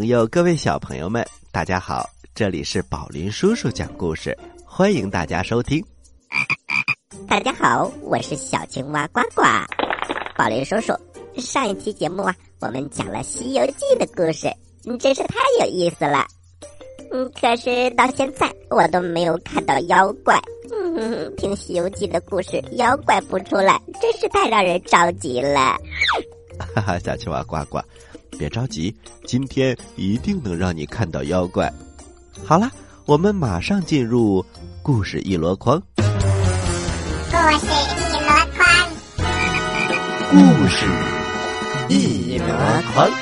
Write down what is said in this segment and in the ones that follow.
朋友，各位小朋友们，大家好！这里是宝林叔叔讲故事，欢迎大家收听。大家好，我是小青蛙呱呱。宝林叔叔，上一期节目啊，我们讲了《西游记》的故事，真是太有意思了。嗯，可是到现在我都没有看到妖怪。嗯，听《西游记》的故事，妖怪不出来，真是太让人着急了。哈哈，小青蛙呱呱。别着急，今天一定能让你看到妖怪。好了，我们马上进入故事一箩筐。故事一箩筐，故事一箩筐。《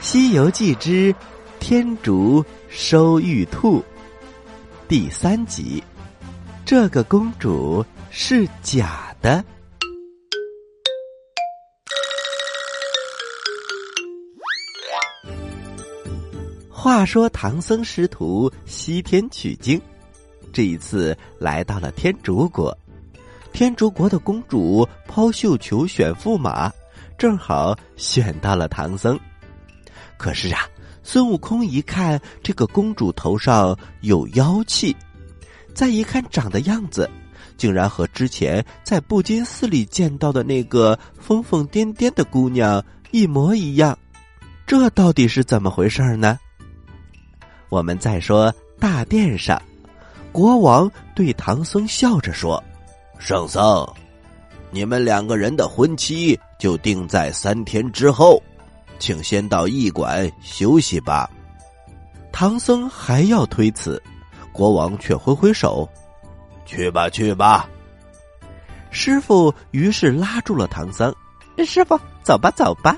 西游记之天竺收玉兔》。第三集，这个公主是假的。话说唐僧师徒西天取经，这一次来到了天竺国。天竺国的公主抛绣球选驸马，正好选到了唐僧。可是啊。孙悟空一看这个公主头上有妖气，再一看长的样子，竟然和之前在布金寺里见到的那个疯疯癫癫的姑娘一模一样，这到底是怎么回事呢？我们再说大殿上，国王对唐僧笑着说：“圣僧，你们两个人的婚期就定在三天之后。”请先到驿馆休息吧。唐僧还要推辞，国王却挥挥手：“去吧，去吧。”师傅于是拉住了唐僧：“师傅，走吧，走吧。”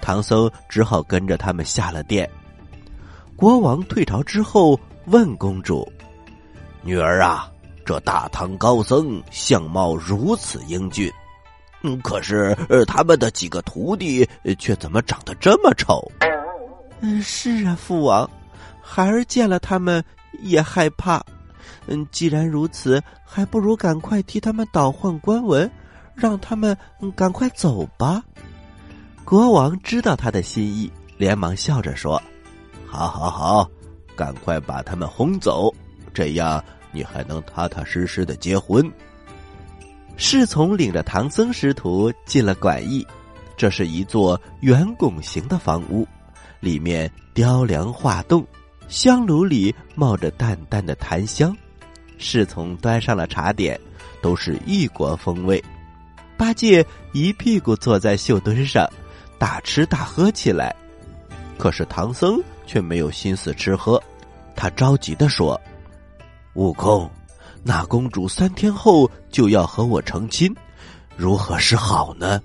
唐僧只好跟着他们下了殿。国王退朝之后，问公主：“女儿啊，这大唐高僧相貌如此英俊。”嗯，可是，他们的几个徒弟却怎么长得这么丑？嗯，是啊，父王，孩儿见了他们也害怕。嗯，既然如此，还不如赶快替他们倒换官文，让他们赶快走吧。国王知道他的心意，连忙笑着说：“好，好，好，赶快把他们轰走，这样你还能踏踏实实的结婚。”侍从领着唐僧师徒进了馆驿，这是一座圆拱形的房屋，里面雕梁画栋，香炉里冒着淡淡的檀香。侍从端上了茶点，都是异国风味。八戒一屁股坐在绣墩上，大吃大喝起来。可是唐僧却没有心思吃喝，他着急的说：“悟空。”那公主三天后就要和我成亲，如何是好呢？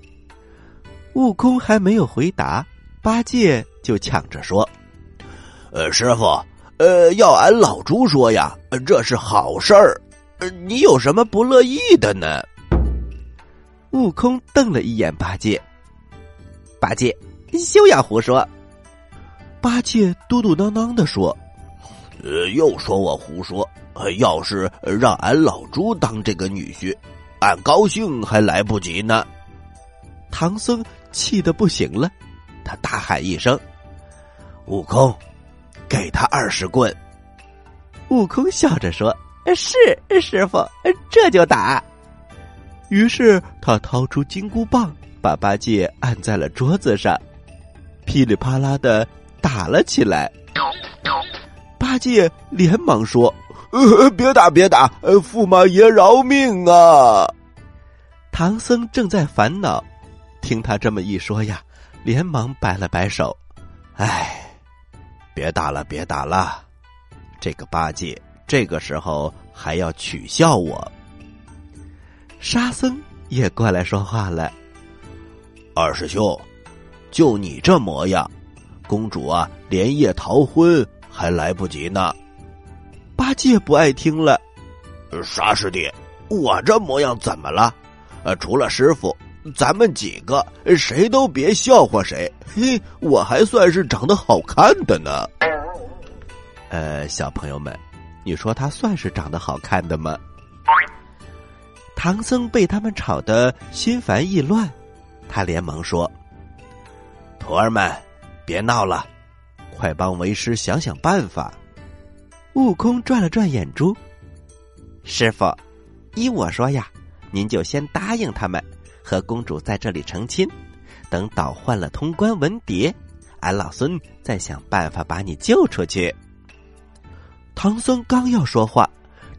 悟空还没有回答，八戒就抢着说：“呃，师傅，呃，要俺老猪说呀，这是好事儿，你有什么不乐意的呢？”悟空瞪了一眼八戒，八戒休要胡说。八戒嘟嘟囔囔的说：“呃，又说我胡说。”要是让俺老猪当这个女婿，俺高兴还来不及呢。唐僧气得不行了，他大喊一声：“悟空，给他二十棍！”悟空笑着说：“是师傅，这就打。”于是他掏出金箍棒，把八戒按在了桌子上，噼里啪啦的打了起来。八戒连忙说。呃，别打，别打！呃，驸马爷饶命啊！唐僧正在烦恼，听他这么一说呀，连忙摆了摆手：“哎，别打了，别打了！这个八戒这个时候还要取笑我。”沙僧也过来说话了：“二师兄，就你这模样，公主啊，连夜逃婚还来不及呢。”八戒不爱听了，沙师弟？我这模样怎么了？呃，除了师傅，咱们几个谁都别笑话谁。嘿，我还算是长得好看的呢。呃，小朋友们，你说他算是长得好看的吗？唐僧被他们吵得心烦意乱，他连忙说：“徒儿们，别闹了，快帮为师想想办法。”悟空转了转眼珠，师傅，依我说呀，您就先答应他们，和公主在这里成亲，等倒换了通关文牒，俺老孙再想办法把你救出去。唐僧刚要说话，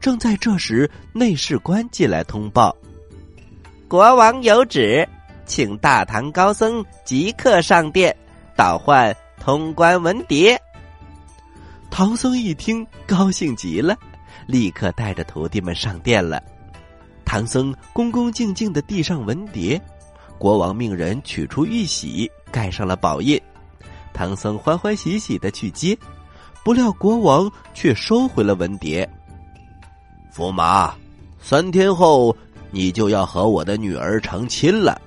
正在这时，内侍官进来通报：“国王有旨，请大唐高僧即刻上殿，倒换通关文牒。”唐僧一听，高兴极了，立刻带着徒弟们上殿了。唐僧恭恭敬敬的递上文牒，国王命人取出玉玺，盖上了宝印。唐僧欢欢喜喜的去接。不料国王却收回了文牒。驸马，三天后你就要和我的女儿成亲了，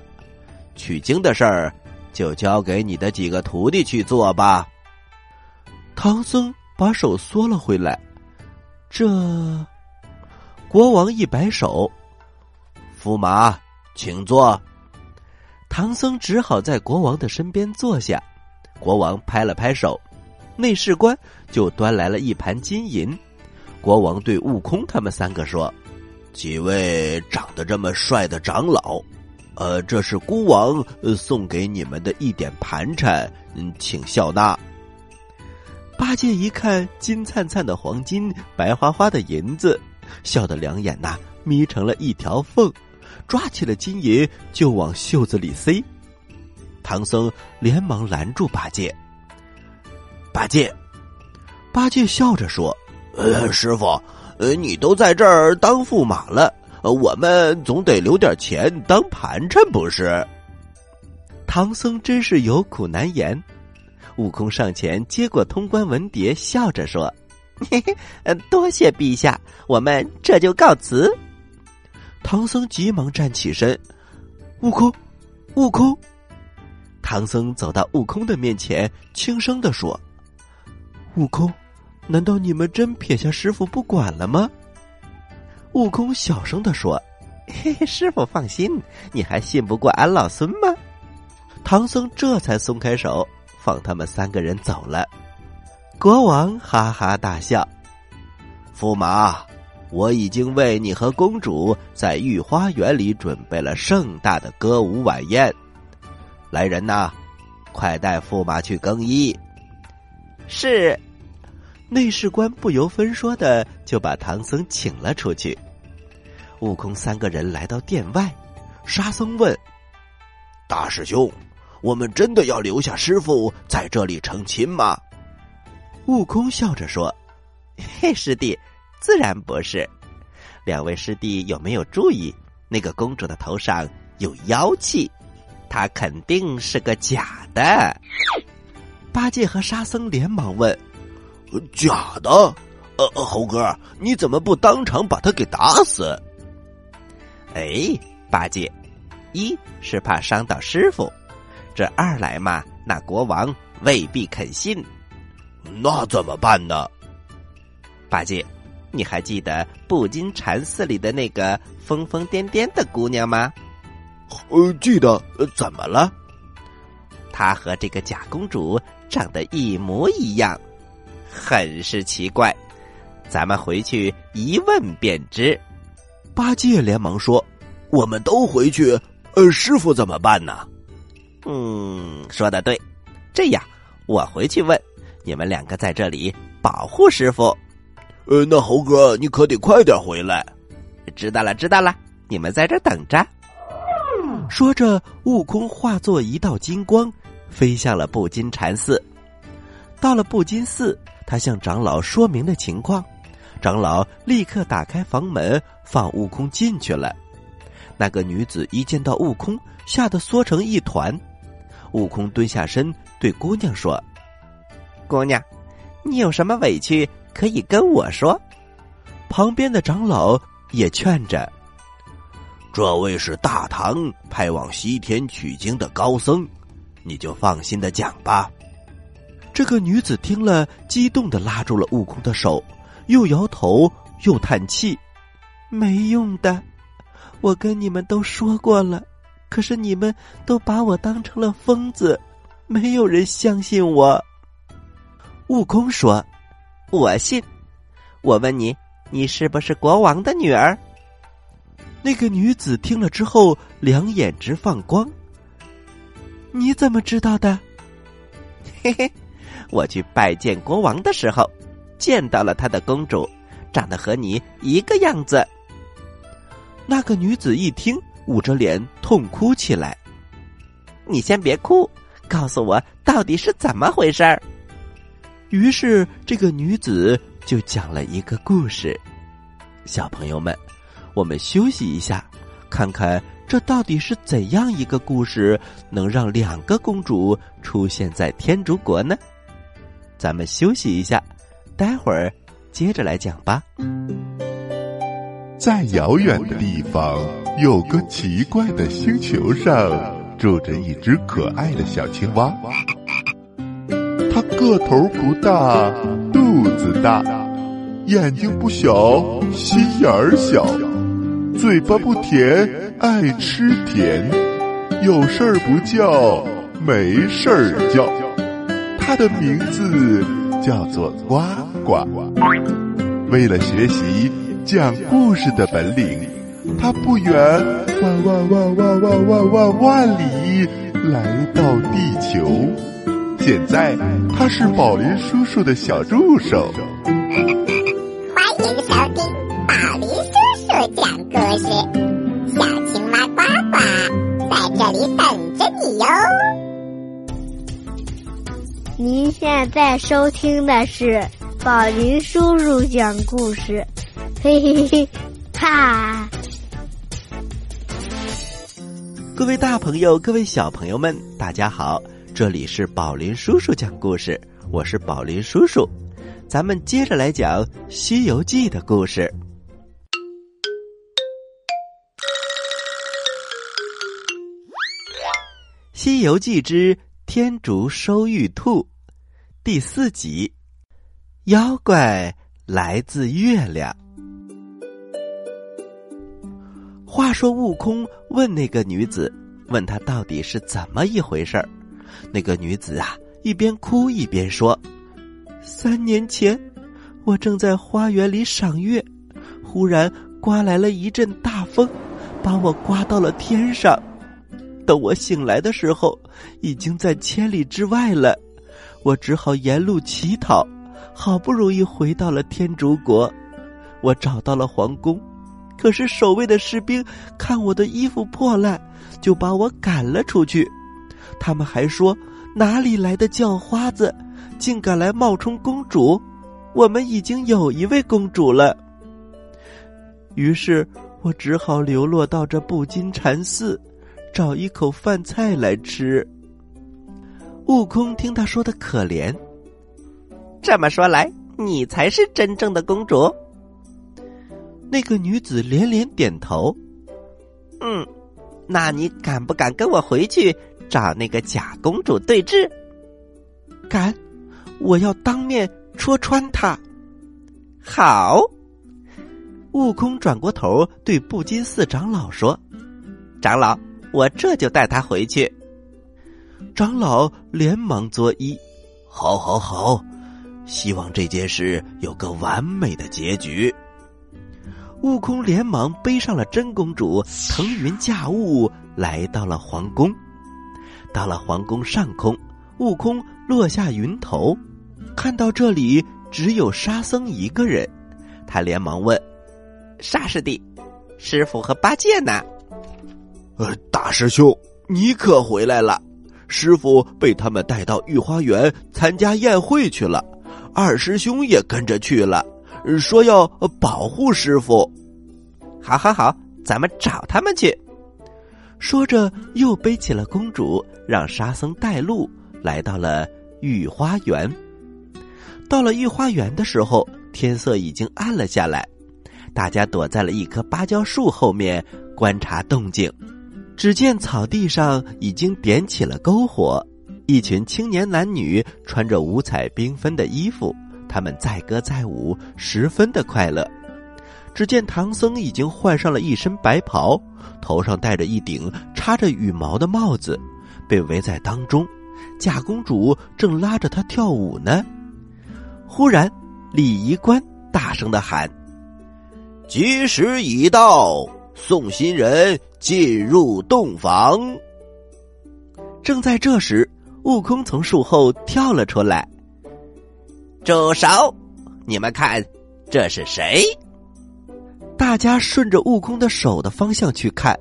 取经的事儿就交给你的几个徒弟去做吧。唐僧把手缩了回来。这，国王一摆手，驸马，请坐。唐僧只好在国王的身边坐下。国王拍了拍手。内侍官就端来了一盘金银，国王对悟空他们三个说：“几位长得这么帅的长老，呃，这是孤王送给你们的一点盘缠，嗯，请笑纳。”八戒一看金灿灿的黄金，白花花的银子，笑得两眼呐眯成了一条缝，抓起了金银就往袖子里塞。唐僧连忙拦住八戒。八戒，八戒笑着说：“呃，师傅，呃，你都在这儿当驸马了，我们总得留点钱当盘缠不是？”唐僧真是有苦难言。悟空上前接过通关文牒，笑着说：“嘿嘿，多谢陛下，我们这就告辞。”唐僧急忙站起身，悟空，悟空。唐僧走到悟空的面前，轻声的说。悟空，难道你们真撇下师傅不管了吗？悟空小声的说：“嘿嘿，师傅放心，你还信不过俺老孙吗？”唐僧这才松开手，放他们三个人走了。国王哈哈大笑：“驸马，我已经为你和公主在御花园里准备了盛大的歌舞晚宴。来人呐，快带驸马去更衣。”是。内侍官不由分说的就把唐僧请了出去。悟空三个人来到殿外，沙僧问：“大师兄，我们真的要留下师傅在这里成亲吗？”悟空笑着说：“ 嘿，师弟，自然不是。两位师弟有没有注意，那个公主的头上有妖气？她肯定是个假的。”八戒和沙僧连忙问。假的，呃，猴哥，你怎么不当场把他给打死？哎，八戒，一是怕伤到师傅，这二来嘛，那国王未必肯信。那怎么办呢？八戒，你还记得布金禅寺里的那个疯疯癫癫的姑娘吗？呃，记得。呃怎么了？她和这个假公主长得一模一样。很是奇怪，咱们回去一问便知。八戒连忙说：“我们都回去，呃，师傅怎么办呢？”嗯，说的对。这样，我回去问，你们两个在这里保护师傅。呃，那猴哥，你可得快点回来。知道了，知道了，你们在这等着。说着，悟空化作一道金光，飞向了布金禅寺。到了布金寺。他向长老说明了情况，长老立刻打开房门，放悟空进去了。那个女子一见到悟空，吓得缩成一团。悟空蹲下身，对姑娘说：“姑娘，你有什么委屈可以跟我说。”旁边的长老也劝着：“这位是大唐派往西天取经的高僧，你就放心的讲吧。”这个女子听了，激动的拉住了悟空的手，又摇头又叹气，没用的。我跟你们都说过了，可是你们都把我当成了疯子，没有人相信我。悟空说：“我信。我问你，你是不是国王的女儿？”那个女子听了之后，两眼直放光。你怎么知道的？嘿嘿，我去拜见国王的时候，见到了他的公主，长得和你一个样子。那个女子一听，捂着脸痛哭起来。你先别哭，告诉我到底是怎么回事儿。于是，这个女子就讲了一个故事。小朋友们，我们休息一下，看看这到底是怎样一个故事，能让两个公主出现在天竺国呢？咱们休息一下，待会儿接着来讲吧。在遥远的地方，有个奇怪的星球上，住着一只可爱的小青蛙。它个头不大，肚子大，眼睛不小，心眼儿小，嘴巴不甜，爱吃甜，有事儿不叫，没事儿叫。它的名字叫做呱呱。为了学习讲故事的本领，他不远万万万万万万万万里来到地球。现在他是宝林叔叔的小助手。欢迎收听宝林叔叔讲故事，小青蛙呱呱在这里等着你哟。您现在收听的是宝林叔叔讲故事，嘿嘿嘿，哈！各位大朋友，各位小朋友们，大家好。这里是宝林叔叔讲故事，我是宝林叔叔，咱们接着来讲《西游记》的故事。《西游记之天竺收玉兔》第四集：妖怪来自月亮。话说，悟空问那个女子，问她到底是怎么一回事儿。那个女子啊，一边哭一边说：“三年前，我正在花园里赏月，忽然刮来了一阵大风，把我刮到了天上。等我醒来的时候，已经在千里之外了。我只好沿路乞讨，好不容易回到了天竺国。我找到了皇宫，可是守卫的士兵看我的衣服破烂，就把我赶了出去。”他们还说：“哪里来的叫花子，竟敢来冒充公主？我们已经有一位公主了。”于是我只好流落到这布金禅寺，找一口饭菜来吃。悟空听他说的可怜，这么说来，你才是真正的公主。那个女子连连点头。嗯，那你敢不敢跟我回去？找那个假公主对峙，敢！我要当面戳穿她。好，悟空转过头对布金寺长老说：“长老，我这就带他回去。”长老连忙作揖：“好，好，好！希望这件事有个完美的结局。”悟空连忙背上了真公主，腾云驾雾来到了皇宫。到了皇宫上空，悟空落下云头，看到这里只有沙僧一个人，他连忙问：“沙师弟，师傅和八戒呢？”“呃，大师兄，你可回来了。师傅被他们带到御花园参加宴会去了，二师兄也跟着去了，说要保护师傅。好，好，好，咱们找他们去。”说着，又背起了公主，让沙僧带路，来到了御花园。到了御花园的时候，天色已经暗了下来，大家躲在了一棵芭蕉树后面观察动静。只见草地上已经点起了篝火，一群青年男女穿着五彩缤纷的衣服，他们载歌载舞，十分的快乐。只见唐僧已经换上了一身白袍，头上戴着一顶插着羽毛的帽子，被围在当中。假公主正拉着他跳舞呢。忽然，礼仪官大声的喊：“吉时已到，送新人进入洞房。”正在这时，悟空从树后跳了出来。住手！你们看，这是谁？大家顺着悟空的手的方向去看，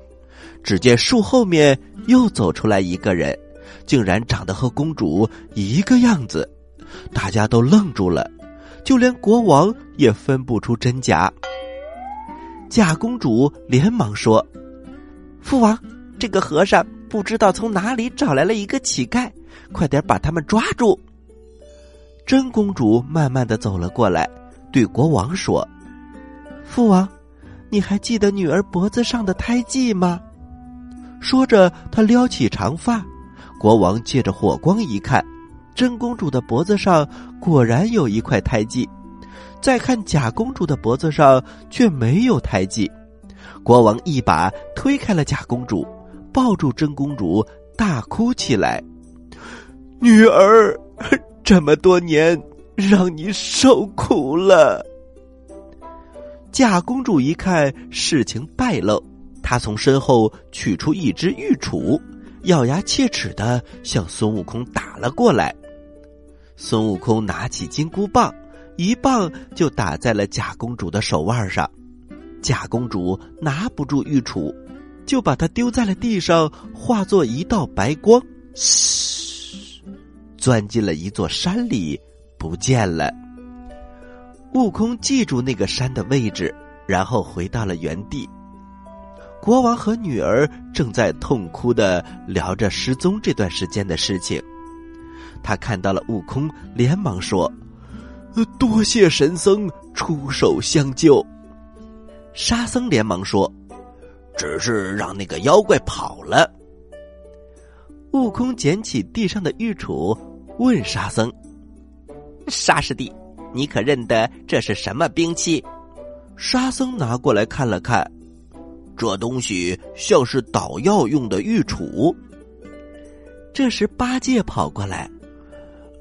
只见树后面又走出来一个人，竟然长得和公主一个样子。大家都愣住了，就连国王也分不出真假。假公主连忙说：“父王，这个和尚不知道从哪里找来了一个乞丐，快点把他们抓住。”真公主慢慢的走了过来，对国王说：“父王，你还记得女儿脖子上的胎记吗？”说着，她撩起长发。国王借着火光一看，真公主的脖子上果然有一块胎记。再看假公主的脖子上却没有胎记。国王一把推开了假公主，抱住真公主，大哭起来：“女儿！”这么多年，让你受苦了。假公主一看事情败露，她从身后取出一只玉杵，咬牙切齿的向孙悟空打了过来。孙悟空拿起金箍棒，一棒就打在了假公主的手腕上。假公主拿不住玉杵，就把它丢在了地上，化作一道白光。嘶。钻进了一座山里，不见了。悟空记住那个山的位置，然后回到了原地。国王和女儿正在痛哭的聊着失踪这段时间的事情。他看到了悟空，连忙说：“多谢神僧出手相救。”沙僧连忙说：“只是让那个妖怪跑了。”悟空捡起地上的玉杵。问沙僧：“沙师弟，你可认得这是什么兵器？”沙僧拿过来看了看，这东西像是捣药用的玉杵。这时八戒跑过来：“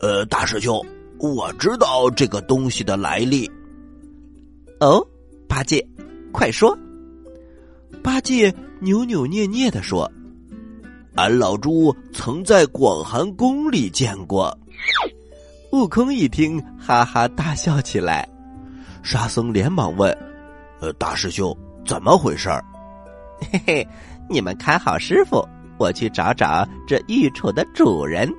呃，大师兄，我知道这个东西的来历。”哦，八戒，快说！八戒扭扭捏捏的说。俺老猪曾在广寒宫里见过。悟空一听，哈哈大笑起来。沙僧连忙问：“呃，大师兄，怎么回事？”嘿嘿，你们看好师傅，我去找找这玉杵的主人。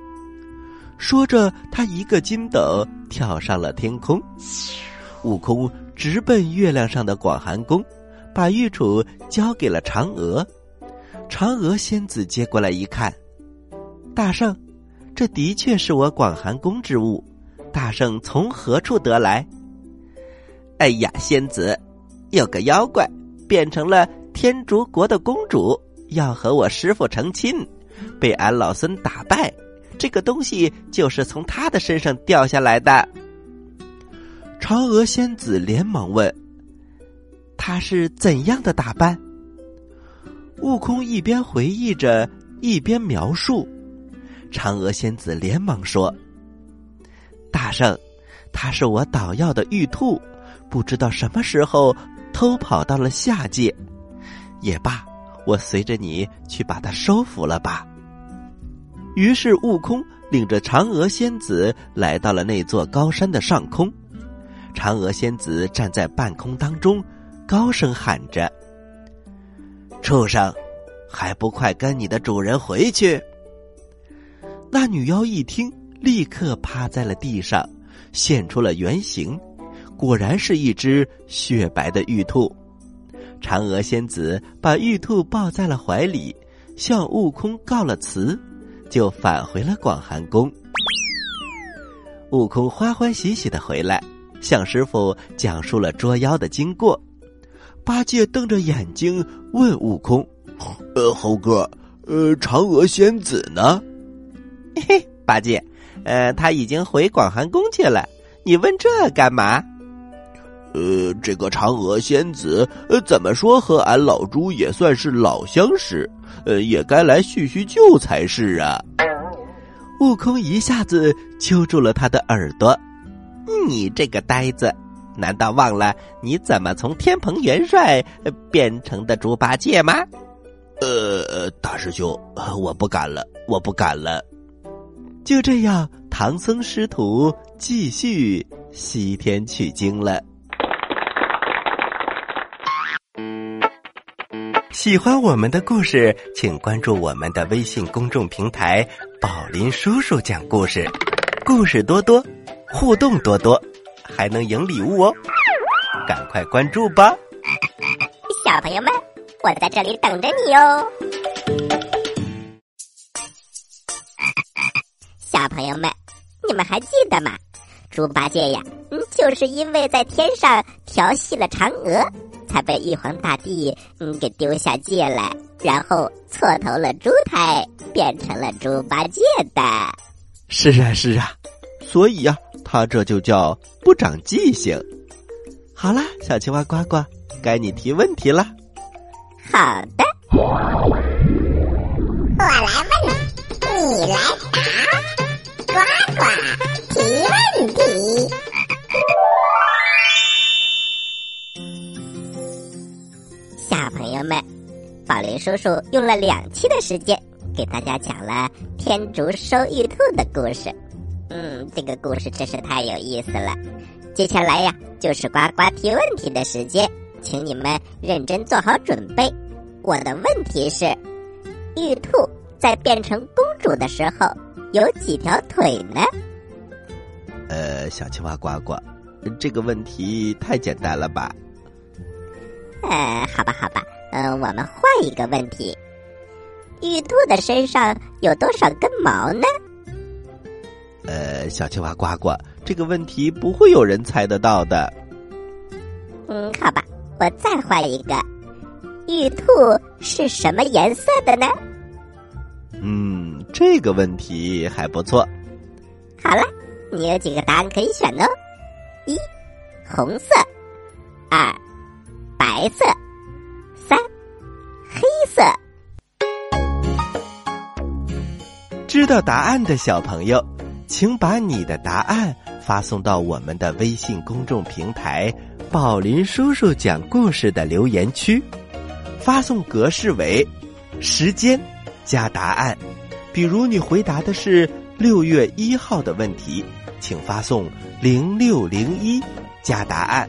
说着，他一个筋斗跳上了天空。悟空直奔月亮上的广寒宫，把玉杵交给了嫦娥。嫦娥仙子接过来一看，大圣，这的确是我广寒宫之物，大圣从何处得来？哎呀，仙子，有个妖怪变成了天竺国的公主，要和我师傅成亲，被俺老孙打败，这个东西就是从他的身上掉下来的。嫦娥仙子连忙问：“他是怎样的打扮？”悟空一边回忆着，一边描述。嫦娥仙子连忙说：“大圣，他是我捣药的玉兔，不知道什么时候偷跑到了下界。也罢，我随着你去把他收服了吧。”于是，悟空领着嫦娥仙子来到了那座高山的上空。嫦娥仙子站在半空当中，高声喊着。畜生，还不快跟你的主人回去！那女妖一听，立刻趴在了地上，现出了原形，果然是一只雪白的玉兔。嫦娥仙子把玉兔抱在了怀里，向悟空告了辞，就返回了广寒宫。悟空欢欢喜喜的回来，向师傅讲述了捉妖的经过。八戒瞪着眼睛问悟空：“呃，猴哥，呃，嫦娥仙子呢？”“嘿嘿，八戒，呃，他已经回广寒宫去了。你问这干嘛？呃，这个嫦娥仙子，呃，怎么说和俺老猪也算是老相识，呃，也该来叙叙旧才是啊。悟空一下子揪住了他的耳朵，你这个呆子，难道忘了你怎么从天蓬元帅变成的猪八戒吗？呃，大师兄，我不敢了，我不敢了。就这样，唐僧师徒继续西天取经了。喜欢我们的故事，请关注我们的微信公众平台“宝林叔叔讲故事”，故事多多，互动多多，还能赢礼物哦！赶快关注吧，小朋友们，我在这里等着你哦！小朋友们，你们还记得吗？猪八戒呀，嗯，就是因为在天上调戏了嫦娥。才被玉皇大帝嗯给丢下界来，然后错投了猪胎，变成了猪八戒的。是啊，是啊，所以呀，他这就叫不长记性。好了，小青蛙呱呱，该你提问题了。好的，我来问，你来答，呱呱提问题。小朋友们，宝林叔叔用了两期的时间给大家讲了天竺收玉兔的故事。嗯，这个故事真是太有意思了。接下来呀，就是呱呱提问题的时间，请你们认真做好准备。我的问题是：玉兔在变成公主的时候有几条腿呢？呃，小青蛙呱呱，这个问题太简单了吧？呃，好吧，好吧，呃，我们换一个问题：玉兔的身上有多少根毛呢？呃，小青蛙呱呱，这个问题不会有人猜得到的。嗯，好吧，我再换一个：玉兔是什么颜色的呢？嗯，这个问题还不错。好了，你有几个答案可以选哦：一，红色；二。白色，三，黑色。知道答案的小朋友，请把你的答案发送到我们的微信公众平台“宝林叔叔讲故事”的留言区，发送格式为时间加答案。比如你回答的是六月一号的问题，请发送零六零一加答案。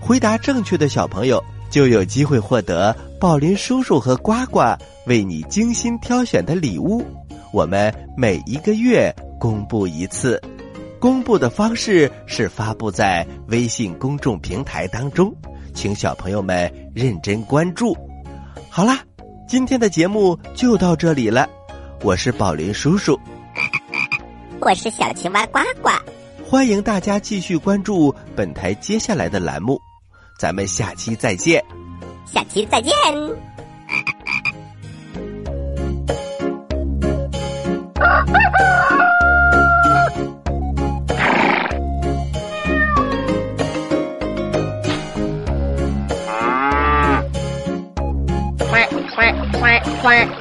回答正确的小朋友。就有机会获得宝林叔叔和呱呱为你精心挑选的礼物。我们每一个月公布一次，公布的方式是发布在微信公众平台当中，请小朋友们认真关注。好啦，今天的节目就到这里了。我是宝林叔叔，我是小青蛙呱呱，欢迎大家继续关注本台接下来的栏目。咱们下期再见，下期再见。快快快快！